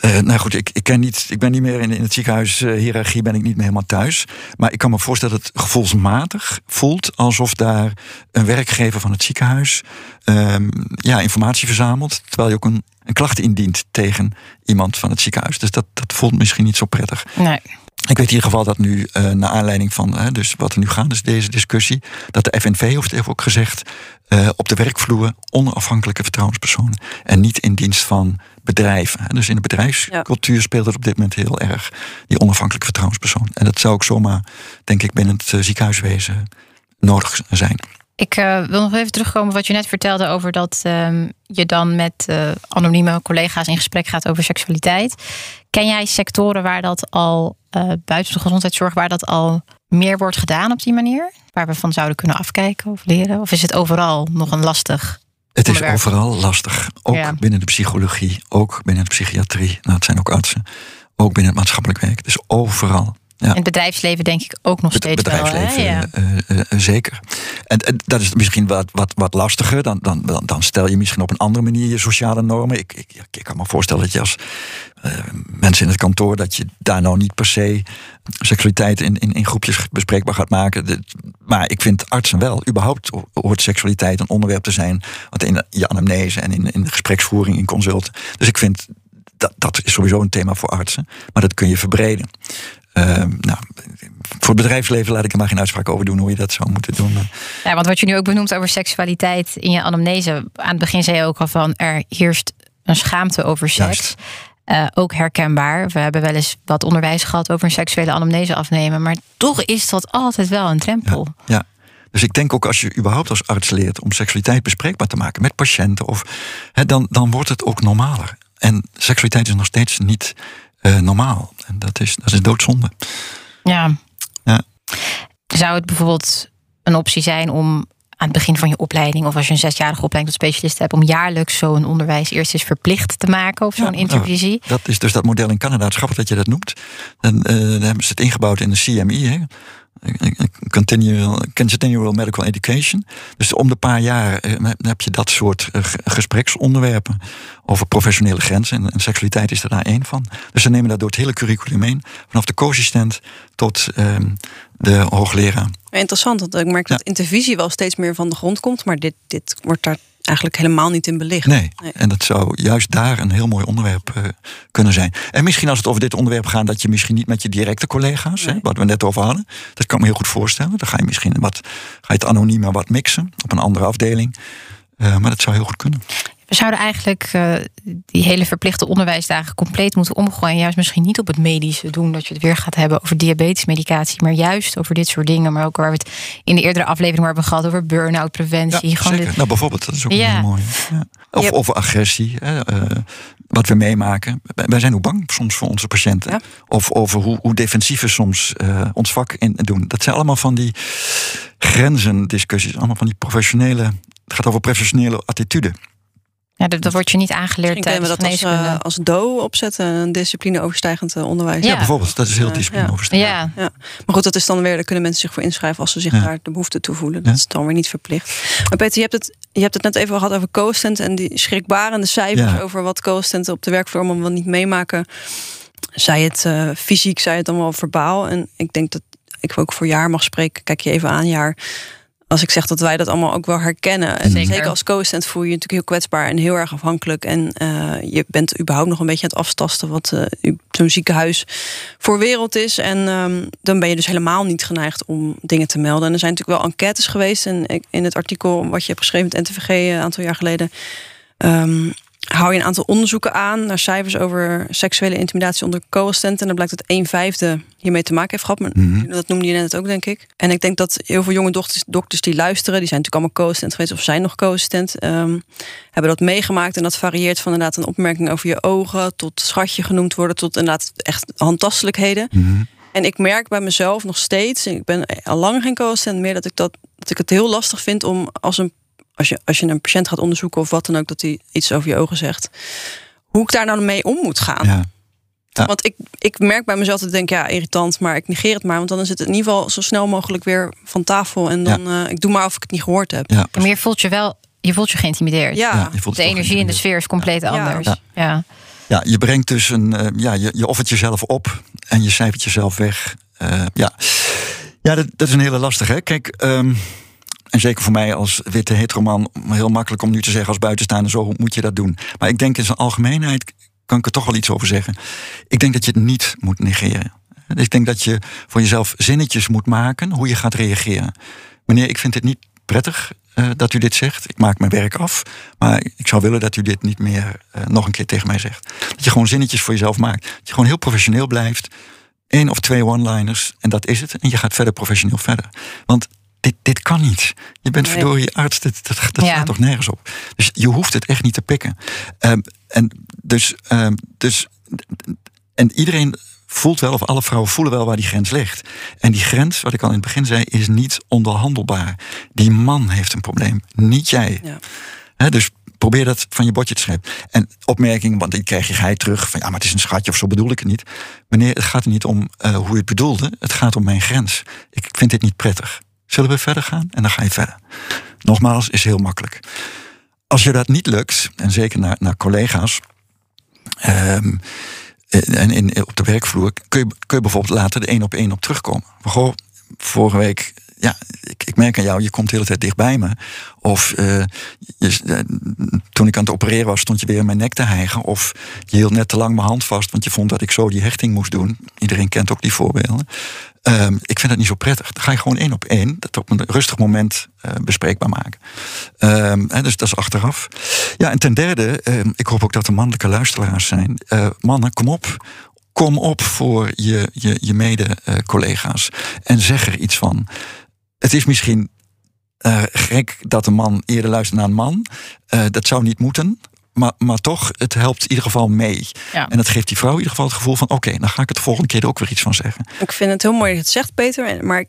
nou goed, ik, ik, ken niet, ik ben niet meer in, in het ziekenhuishierarchie, ben ik niet meer helemaal thuis. Maar ik kan me voorstellen dat het gevoelsmatig voelt alsof daar een werkgever van het ziekenhuis um, ja, informatie verzamelt, terwijl je ook een, een klacht indient tegen iemand van het ziekenhuis. Dus dat, dat voelt misschien niet zo prettig. Nee. Ik weet in ieder geval dat nu, uh, naar aanleiding van uh, dus wat er nu gaat, dus deze discussie, dat de FNV heeft ook gezegd, uh, op de werkvloer onafhankelijke vertrouwenspersonen. En niet in dienst van bedrijven. Dus in de bedrijfscultuur speelt het op dit moment heel erg, die onafhankelijke vertrouwenspersoon. En dat zou ook zomaar, denk ik, binnen het ziekenhuiswezen nodig zijn. Ik uh, wil nog even terugkomen wat je net vertelde over dat um, je dan met uh, anonieme collega's in gesprek gaat over seksualiteit. Ken jij sectoren waar dat al uh, buiten de gezondheidszorg, waar dat al meer wordt gedaan op die manier? Waar we van zouden kunnen afkijken of leren? Of is het overal nog een lastig? Het is overal lastig. Ook ja. binnen de psychologie, ook binnen de psychiatrie. Nou, het zijn ook artsen. Ook binnen het maatschappelijk werk. Dus overal. Ja. In het bedrijfsleven denk ik ook nog steeds bedrijfsleven, wel. Ja. Uh, uh, zeker. En, en, dat is misschien wat, wat, wat lastiger. Dan, dan, dan stel je misschien op een andere manier je sociale normen. Ik, ik, ik kan me voorstellen dat je als mensen in het kantoor... dat je daar nou niet per se seksualiteit in, in, in groepjes bespreekbaar gaat maken. Maar ik vind artsen wel. Überhaupt hoort seksualiteit een onderwerp te zijn... wat in je anamnese en in, in de gespreksvoering, in consulten. Dus ik vind dat, dat is sowieso een thema voor artsen. Maar dat kun je verbreden. Uh, nou, voor het bedrijfsleven laat ik er maar geen uitspraak over doen hoe je dat zou moeten doen. Ja, want wat je nu ook benoemt over seksualiteit in je anamnese. Aan het begin zei je ook al van er heerst een schaamte over seks. Uh, ook herkenbaar. We hebben wel eens wat onderwijs gehad over een seksuele anamnese afnemen. Maar toch is dat altijd wel een drempel. Ja, ja. Dus ik denk ook als je überhaupt als arts leert om seksualiteit bespreekbaar te maken met patiënten, of, dan, dan wordt het ook normaler. En seksualiteit is nog steeds niet uh, normaal. En dat is, dat is doodzonde. Ja. ja. Zou het bijvoorbeeld een optie zijn om aan het begin van je opleiding, of als je een zesjarige opleiding tot specialist hebt, om jaarlijks zo'n onderwijs eerst eens verplicht te maken of zo'n ja, intervisie? Nou, dat is dus dat model in Canada. Het grappig dat je dat noemt. Dan, uh, dan hebben ze het ingebouwd in de CMI. Hè. Continual, continual Medical Education. Dus om de paar jaar eh, heb je dat soort eh, gespreksonderwerpen over professionele grenzen. En, seksualiteit is er daar één van. Dus ze nemen dat door het hele curriculum heen. Vanaf de co-assistent tot um, de hoogleraar. Interessant, want ik merk dat intervisie wel steeds meer van de grond komt. Maar dit, dit wordt daar eigenlijk helemaal niet in belicht. Nee. en dat zou juist daar een heel mooi onderwerp uh, kunnen zijn. En misschien als het over dit onderwerp gaat, dat je misschien niet met je directe collega's, hè, wat we net over hadden, dat kan me heel goed voorstellen. Dan ga je misschien wat, ga je het anoniem wat mixen op een andere afdeling. Uh, maar dat zou heel goed kunnen. We zouden eigenlijk uh, die hele verplichte onderwijsdagen compleet moeten omgooien. Juist misschien niet op het medische doen, dat je het weer gaat hebben over diabetesmedicatie, maar juist over dit soort dingen. Maar ook waar we het in de eerdere aflevering hebben gehad over burn-out preventie. Ja, Gewoon Nou, bijvoorbeeld, dat is ook ja. heel mooi. Ja. Of over agressie, hè, uh, wat we meemaken. Wij zijn ook bang soms voor onze patiënten. Of over hoe, hoe defensief we soms uh, ons vak in doen. Dat zijn allemaal van die grenzendiscussies, allemaal van die professionele. Het gaat over professionele attitude. Ja, dat, dat wordt je niet aangeleerd tijdens we dat als, uh, als DO opzetten, een discipline overstijgend uh, onderwijs. Ja. bijvoorbeeld, dat is heel discipline overstijgend. Ja. ja. Maar goed, dat is dan weer, daar kunnen mensen zich voor inschrijven als ze zich daar de behoefte toe voelen. Dat is dan weer niet verplicht. Maar Peter, je hebt het, je hebt het net even gehad over co en die schrikbarende cijfers over wat co op de werkvloer allemaal niet meemaken. Zij het uh, fysiek, zij het dan wel verbaal. En ik denk dat ik ook voor jaar mag spreken. Kijk je even aan jaar als ik zeg dat wij dat allemaal ook wel herkennen. En zeker. als co-assistent voel je je natuurlijk heel kwetsbaar en heel erg afhankelijk. En uh, je bent überhaupt nog een beetje aan het aftasten wat uh, zo'n ziekenhuis voor wereld is. En um, dan ben je dus helemaal niet geneigd om dingen te melden. En er zijn natuurlijk wel enquêtes geweest. En in het artikel wat je hebt geschreven met NTVG een aantal jaar geleden. Um, hou je een aantal onderzoeken aan naar cijfers over seksuele intimidatie onder co-assistenten. En dan blijkt dat een vijfde hiermee te maken heeft gehad. Maar mhm. Dat noemde je net ook, denk ik. En ik denk dat heel veel jonge dokters, dokters die luisteren, die zijn natuurlijk allemaal co-assistent geweest of zijn nog co-assistent, um, hebben dat meegemaakt. En dat varieert van inderdaad een opmerking over je ogen tot schatje genoemd worden, tot inderdaad echt handtastelijkheden. Mhm. En ik merk bij mezelf nog steeds, ik ben al lang geen co-assistent meer, dat ik, dat, dat ik het heel lastig vind om als een als je, als je een patiënt gaat onderzoeken of wat dan ook, dat hij iets over je ogen zegt. Hoe ik daar nou mee om moet gaan. Ja. Ja. Want ik, ik merk bij mezelf dat ik denk, ja, irritant, maar ik negeer het maar. Want dan is het in ieder geval zo snel mogelijk weer van tafel. En dan, eh, ik doe maar of ik het niet gehoord heb. Ja, Maar je voelt je wel, je voelt je geïntimideerd. Ja, Ja, je voelt De energie in de sfeer is compleet Ja. anders. Ja. Ja. Ja, je brengt dus een. eh, ja, je, je offert jezelf op en je cijfert jezelf weg. Eh, ja, ja dat, dat is een hele lastige. Hè? Kijk, ehm, en zeker voor mij als witte heteroman, heel makkelijk om nu te zeggen als buitenstaander, zo moet je dat doen. Maar ik denk in zijn algemeenheid kan ik er toch wel iets over zeggen. Ik denk dat je het niet moet negeren. Ik denk dat je voor jezelf zinnetjes moet maken hoe je gaat reageren. Meneer, ik vind het niet prettig eh, dat u dit zegt. Ik maak mijn werk af. Maar ik zou willen dat u dit niet meer eh, nog een keer tegen mij zegt. Dat je gewoon zinnetjes voor jezelf maakt. Dat je gewoon heel professioneel blijft. Eén of twee one-liners en dat is het. En je gaat verder professioneel verder. Want dit, dit kan niet. Je bent Nee. verdorie arts. Dat, dat, dat Ja. gaat toch nergens op. Dus je hoeft het echt niet te pikken. Ehm, en dus, ehm, dus en iedereen voelt wel, of alle vrouwen voelen wel waar die grens ligt. En die grens, wat ik al in het begin zei, is niet onderhandelbaar. Die man heeft een probleem, niet jij. Ja. Dus probeer dat van je bordje te schrijven. En opmerkingen, want die krijg je gij terug van ja, maar het is een schatje of zo bedoel ik het niet. Meneer, het gaat er niet om eh, hoe je het bedoelde. Het gaat om mijn grens. Ik vind dit niet prettig. Zullen we verder gaan? En dan ga je verder. Nogmaals, is heel makkelijk. Als je dat niet lukt, en zeker naar, naar collega's. ehm, en in, op de werkvloer kun je, kun bijvoorbeeld later de één op één op terugkomen. Goh, vorige week, ja, ik, ik merk aan jou, je komt de hele tijd dichtbij me. Of eh, je, eh, toen ik aan het opereren was, stond je weer in mijn nek te hijgen. Of je hield net te lang mijn hand vast, want je vond dat ik zo die hechting moest doen. Iedereen kent ook die voorbeelden. Ehm, ik vind dat niet zo prettig. Dan ga je gewoon één op één, dat op een rustig moment eh, bespreekbaar maken. Ehm, dus dat is achteraf. Ja, en ten derde, ehm, ik hoop ook dat er mannelijke luisteraars zijn. Eh, mannen, kom op. Kom op voor je, je, je mede-collega's. en zeg er iets van. Het is misschien eh, gek dat een man eerder luistert naar een man. Dat zou niet moeten. Maar, maar toch, het helpt in ieder geval mee. Ja. En dat geeft die vrouw in ieder geval het gevoel van... oké, dan ga ik het de volgende keer er ook weer iets van zeggen. Ik vind het heel mooi dat je het zegt, Peter. En- Maar ik,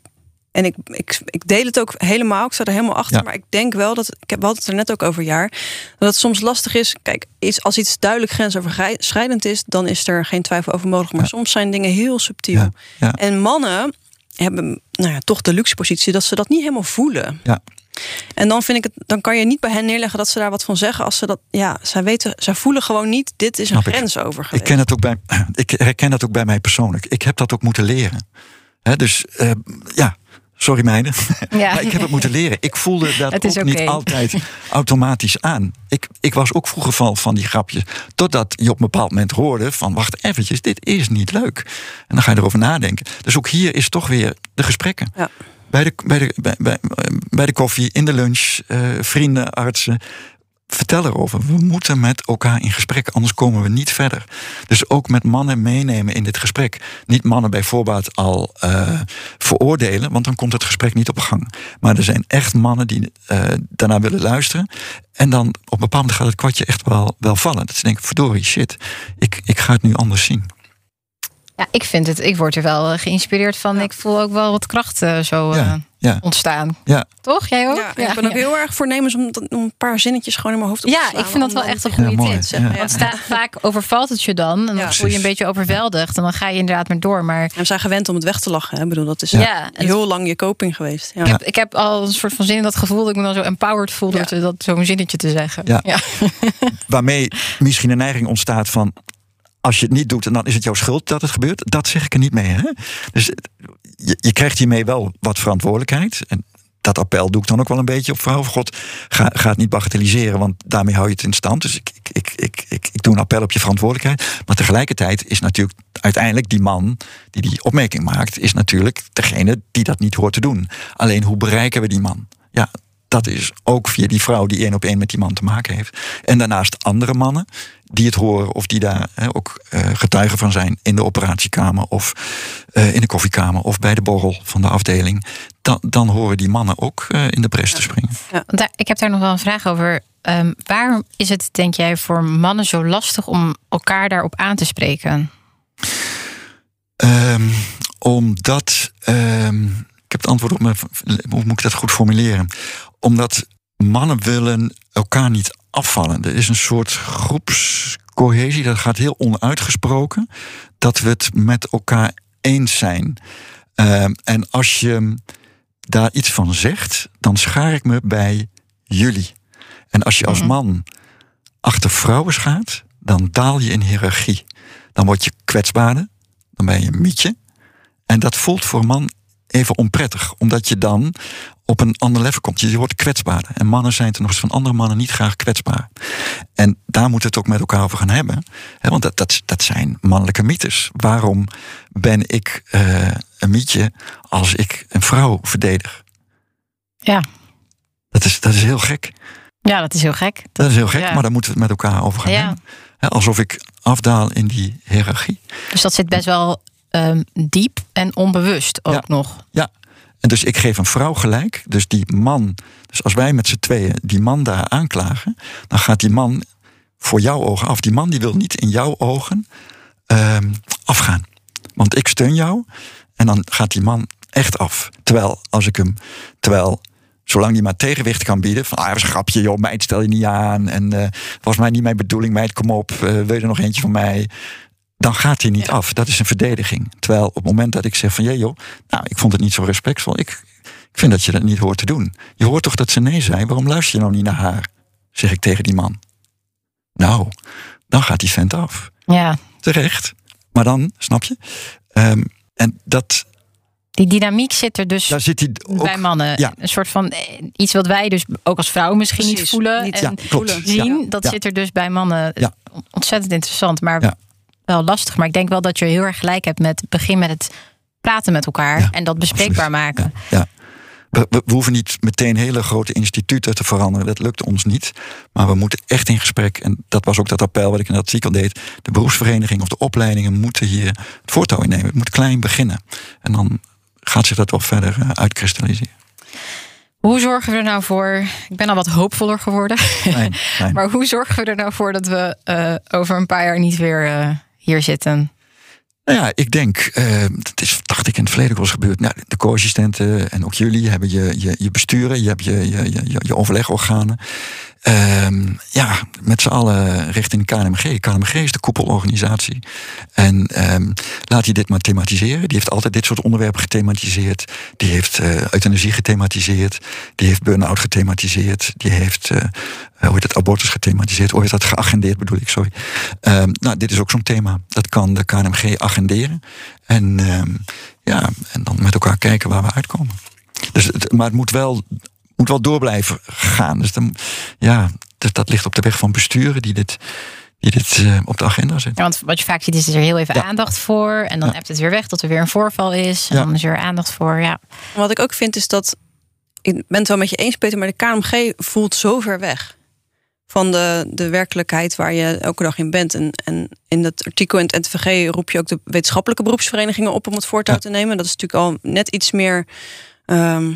en ik, ik, ik deel het ook helemaal. Ik sta er helemaal achter. Ja. Maar ik denk wel dat. Ik heb het er net ook over jaar. Dat het soms lastig is. Kijk, iets, als iets duidelijk grensoverschrijdend is, dan is er geen twijfel over mogelijk. Maar Ja. soms zijn dingen heel subtiel. Ja, ja. En mannen hebben nou ja, toch de luxe positie dat ze dat niet helemaal voelen. Ja. En dan vind ik het, dan kan je niet bij hen neerleggen dat ze daar wat van zeggen. Als ze dat, ja, zij weten, zij voelen gewoon niet. Dit is een Snap ik. grens over Ik ken het ook bij, [clears throat] ik herken dat ook bij mij persoonlijk. Ik heb dat ook moeten leren. Hè, dus eh, ja, sorry meiden. [laughs] Ja. Maar ik heb het moeten leren. Ik voelde dat ook niet altijd automatisch aan. Ik, ik was ook vroeger van, van die grapjes. Totdat je op een bepaald moment hoorde van... wacht eventjes, dit is niet leuk. En dan ga je erover nadenken. Dus ook hier is toch weer de gesprekken. Ja. Bij, de, bij, de, bij, bij, bij de koffie, in de lunch, eh, vrienden, artsen... Vertel erover. We moeten met elkaar in gesprek, anders komen we niet verder. Dus ook met mannen meenemen in dit gesprek. Niet mannen bij voorbaat al eh, veroordelen, want dan komt het gesprek niet op gang. Maar er zijn echt mannen die eh, daarna willen luisteren. En dan op een bepaald gaat het kwartje echt wel, wel vallen. Dat ze denken, verdorie, shit, ik, ik ga het nu anders zien. Ja, ik vind het. Ik word er wel eh, geïnspireerd van. Ik voel ook wel wat krachten zo eh, Ja, ja, ontstaan. ja. Toch? Jij ook? Ja, ik ben ook heel erg voornemens om, een paar zinnetjes gewoon in mijn hoofd op te Ja, slaan. ik vind dat wel echt een goede Ja, tip. Ja. Want sta, [laughs] vaak overvalt het je dan. En dan Ja. voel je een beetje overweldigd. En dan ga je inderdaad maar door. Maar En we zijn gewend om het weg te lachen. Hè? Ik bedoel, dat is Ja. heel lang je coping geweest. Ja. ik, heb, ik heb al een soort van zin in dat gevoel. Dat ik me dan zo empowered voel door Ja. dat zo'n zinnetje te zeggen. Ja. ja. [laughs] Waarmee misschien een neiging ontstaat van... als je het niet doet, en dan is het jouw schuld dat het gebeurt. Dat zeg ik er niet mee. Hè? Dus je, je krijgt hiermee wel wat verantwoordelijkheid. En dat appel doe ik dan ook wel een beetje op vrouw. God, ga, het niet bagatelliseren, want daarmee hou je het in stand. Dus ik, ik, ik, ik, ik, ik doe een appel op je verantwoordelijkheid. Maar tegelijkertijd is natuurlijk uiteindelijk die man die die opmerking maakt... is natuurlijk degene die dat niet hoort te doen. Alleen hoe bereiken we die man? Ja, dat is ook via die vrouw die één op één met die man te maken heeft. En daarnaast andere mannen die het horen of die daar ook eh, getuigen van zijn in de operatiekamer of eh, in de koffiekamer of bij de borrel van de afdeling. Dan, dan horen die mannen ook eh, in de bres te springen. Daar, ik heb daar nog wel een vraag over. Ehm, waarom is het, denk jij, voor mannen zo lastig om elkaar daarop aan te spreken? Ehm, omdat, ehm, ik heb het antwoord op mijn, hoe moet ik dat goed formuleren? Omdat mannen willen elkaar niet afvallen. Er is een soort cohesie, dat gaat heel onuitgesproken, dat we het met elkaar eens zijn. Ehm, en als je daar iets van zegt, dan schaar ik me bij jullie. En als je als Mhm. man achter vrouwen schaart, dan daal je in hiërarchie. Dan word je kwetsbaarder, dan ben je een mietje. En dat voelt voor een man even onprettig, omdat je dan op een ander level komt. Je wordt kwetsbaarder. En mannen zijn ten opzichte van andere mannen niet graag kwetsbaar. En daar moeten we het ook met elkaar over gaan hebben. Want dat, dat, dat zijn mannelijke mythes. Waarom ben ik eh, een mietje als ik een vrouw verdedig? Ja. Dat is, dat is heel gek. ja, dat is heel gek. Dat is heel gek, ja. maar daar moeten we het met elkaar over gaan Ja. hebben. Alsof ik afdaal in die hiërarchie. Dus dat zit best wel ehm, diep en onbewust ook Ja. nog. Ja, en dus ik geef een vrouw gelijk. Dus die man, dus als wij met z'n tweeën die man daar aanklagen, dan gaat die man voor jouw ogen af. Die man die wil niet in jouw ogen ehm, afgaan. Want ik steun jou en dan gaat die man echt af. Terwijl als ik hem, terwijl zolang die maar tegenwicht kan bieden, van ah, was een grapje, joh, meid, stel je niet aan. En eh was mij niet mijn bedoeling, meid, kom op, eh, wil je er nog eentje van mij? Dan gaat hij niet af. Dat is een verdediging. Terwijl op het moment dat ik zeg van, jee joh, nou, ik vond het niet zo respectvol. Ik, ik vind dat je dat niet hoort te doen. Je hoort toch dat ze nee zei? Waarom luister je nou niet naar haar? Zeg ik tegen die man. Nou, dan gaat die vent af. Ja, Terecht. Maar dan, snap je? Ehm, en dat, die dynamiek zit er dus daar zit hij ook... bij mannen. ja. Een soort van eh, iets wat wij dus ook als vrouwen misschien niet voelen niet- en Ja, zien. Ja. Dat Ja. zit er dus bij mannen Ja. ontzettend interessant, maar Ja. Wel lastig. Maar ik denk wel dat je heel erg gelijk hebt met begin met het praten met elkaar Ja, en dat bespreekbaar absoluut. maken. Ja, ja. We, we, we hoeven niet meteen hele grote instituten te veranderen. Dat lukt ons niet. Maar we moeten echt in gesprek. En dat was ook dat appel wat ik in dat artikel deed. De beroepsvereniging of de opleidingen moeten hier het voortouw innemen. Het moet klein beginnen. En dan gaat zich dat wel verder eh, uitkristalliseren. Hoe zorgen we er nou voor? Ik ben al wat hoopvoller geworden. Fijn, fijn. [laughs] Maar hoe zorgen we er nou voor dat we eh, over een paar jaar niet weer eh, hier zitten? Nou ja, ik denk, eh, dat is, dacht ik in het verleden eens gebeurd. Nou, de co-assistenten en ook jullie hebben je, je, je besturen, je hebt je, je, je- je overlegorganen. Ehm, ja, met z'n allen richting KNMG. KNMG is de koepelorganisatie. En ehm, laat hij dit maar thematiseren. Die heeft altijd dit soort onderwerpen gethematiseerd. Die heeft eh euthanasie gethematiseerd. Die heeft burn-out gethematiseerd. Die heeft, eh, hoe heet het, abortus gethematiseerd. Hoe heet dat, geagendeerd bedoel ik, sorry. Ehm, nou, dit is ook zo'n thema. Dat kan de KNMG agenderen. En, ja, en dan met elkaar kijken waar we uitkomen. Dus het, maar het moet wel, moet wel door blijven gaan. Dus dan, ja, dat ligt op de weg van besturen die dit, die dit eh, op de agenda zetten. Ja, want wat je vaak ziet is er heel even Ja. aandacht voor. En dan Ja. hebt het weer weg tot er weer een voorval is. En Ja. dan is er weer aandacht voor. Ja. Wat ik ook vind is dat. Ik ben het wel met je eens, Peter, maar de KMG voelt zo ver weg van de, de werkelijkheid waar je elke dag in bent. En, en in dat artikel in het NTVG roep je ook de wetenschappelijke beroepsverenigingen op om het voortouw Ja. te nemen. Dat is natuurlijk al net iets meer ehm,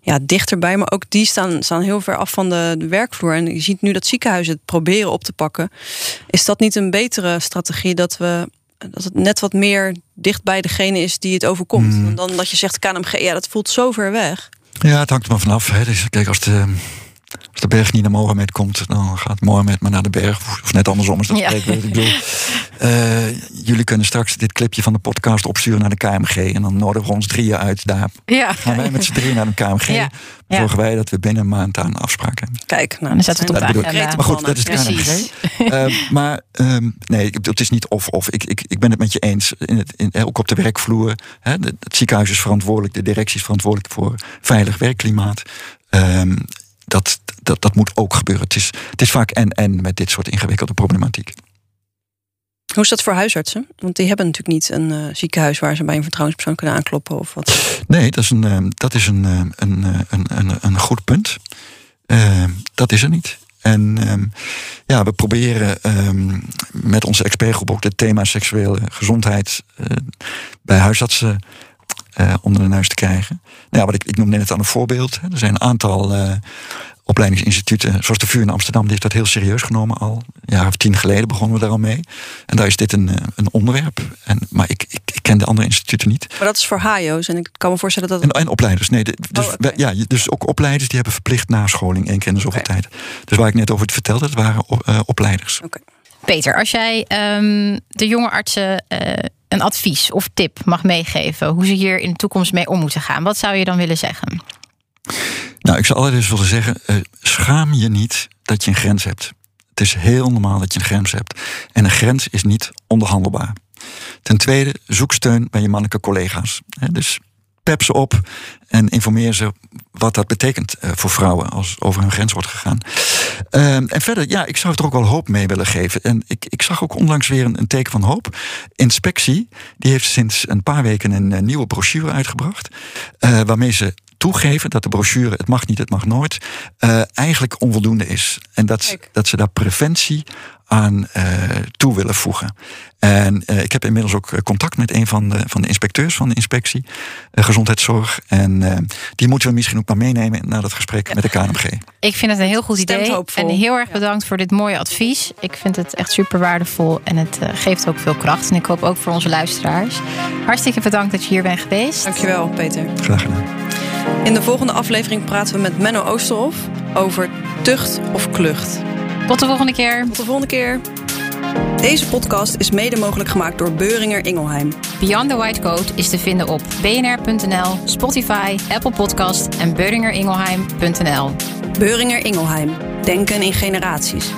ja, dichterbij, maar ook die staan, staan heel ver af van de, de werkvloer. En je ziet nu dat ziekenhuizen het proberen op te pakken. Is dat niet een betere strategie dat we dat het net wat meer dicht bij degene is die het overkomt. Mm. Dan dat je zegt KNMG, ja, dat voelt zo ver weg. Ja, het hangt er maar vanaf. Hè. Dus, kijk, als de, de berg niet naar Mohammed komt, dan gaat Mohammed maar naar de berg. Of, net andersom is dat Ja. Ik bedoel, eh, jullie kunnen straks dit clipje van de podcast opsturen naar de KMG. En dan nodigen we ons drieën uit. Daar Ja. gaan wij met z'n drieën naar de KMG. Ja. Zorgen wij dat we binnen een maand daar een afspraak hebben. Kijk, nou, Dan zetten we het op de agenda. Maar goed, dat is het Precies. KNMG. Eh, maar ehm, nee, het is niet of-of. Ik, ik, ik ben het met je eens. In het, in, ook op de werkvloer. Hè, de- het ziekenhuis is verantwoordelijk. De directie is verantwoordelijk voor veilig werkklimaat. Ehm, dat, dat, dat moet ook gebeuren. Het is, het is vaak en-en met dit soort ingewikkelde problematiek. Hoe is dat voor huisartsen? Want die hebben natuurlijk niet een eh, ziekenhuis waar ze bij een vertrouwenspersoon kunnen aankloppen of wat. Nee, dat is een, ehm, dat is een, ehm, een, eh, een, een, een goed punt. Dat is er niet. En ehm, ja, we proberen ehm, met onze expertgroep ook het thema seksuele gezondheid eh, bij huisartsen eh, onder de neus te krijgen. Nou ja, wat ik, ik noemde net al een voorbeeld. Er zijn een aantal eh, opleidingsinstituten, zoals de VU in Amsterdam, die heeft dat heel serieus genomen al. Een jaar of tien geleden begonnen we daar al mee. En daar is dit een, eh, een onderwerp. En, maar ik, ik, ik ken de andere instituten niet. Maar dat is voor HIO's en ik kan me voorstellen dat. En, en opleiders, nee. de- dus, Oh, ja, dus ook opleiders die hebben verplicht nascholing één keer in de zoveel tijd. Dus waar ik net over het vertelde, dat waren op- eh, opleiders. Peter, als jij ehm, de jonge artsen uh, een advies of tip mag meegeven hoe ze hier in de toekomst mee om moeten gaan, wat zou je dan willen zeggen? Nou, ik zou allereerst willen zeggen: uh, schaam je niet dat je een grens hebt. Het is heel normaal dat je een grens hebt. En een grens is niet onderhandelbaar. Ten tweede, zoek steun bij je mannelijke collega's. Dus pep ze op en informeer ze wat dat betekent eh, voor vrouwen als over hun grens wordt gegaan. Ehm, en verder, ja, ik zou er ook wel hoop mee willen geven. En ik, ik zag ook onlangs weer een, een teken van hoop. Inspectie, die heeft sinds een paar weken een, een nieuwe brochure uitgebracht. Uh, waarmee ze toegeven dat de brochure het mag niet, het mag nooit, uh, eigenlijk onvoldoende is. En dat, dat ze daar preventie aan uh, toe willen voegen. En uh, ik heb inmiddels ook contact met een van de, van de inspecteurs van de inspectie gezondheidszorg. En die moeten we misschien ook maar meenemen naar dat gesprek met de KNMG. Ik vind het een heel goed idee. En heel erg bedankt voor dit mooie advies. Ik vind het echt super waardevol en het geeft ook veel kracht. En ik hoop ook voor onze luisteraars. Hartstikke bedankt dat je hier bent geweest. Dankjewel, Peter. Graag gedaan. In de volgende aflevering praten we met Menno Oosterhof over tucht of klucht. Tot de volgende keer. Tot de volgende keer. Deze podcast is mede mogelijk gemaakt door Beuringer Ingelheim. Beyond the White Coat is te vinden op bnr.nl, Spotify, Apple Podcast en beuringeringelheim.nl. Beuringer Ingelheim. Denken in generaties.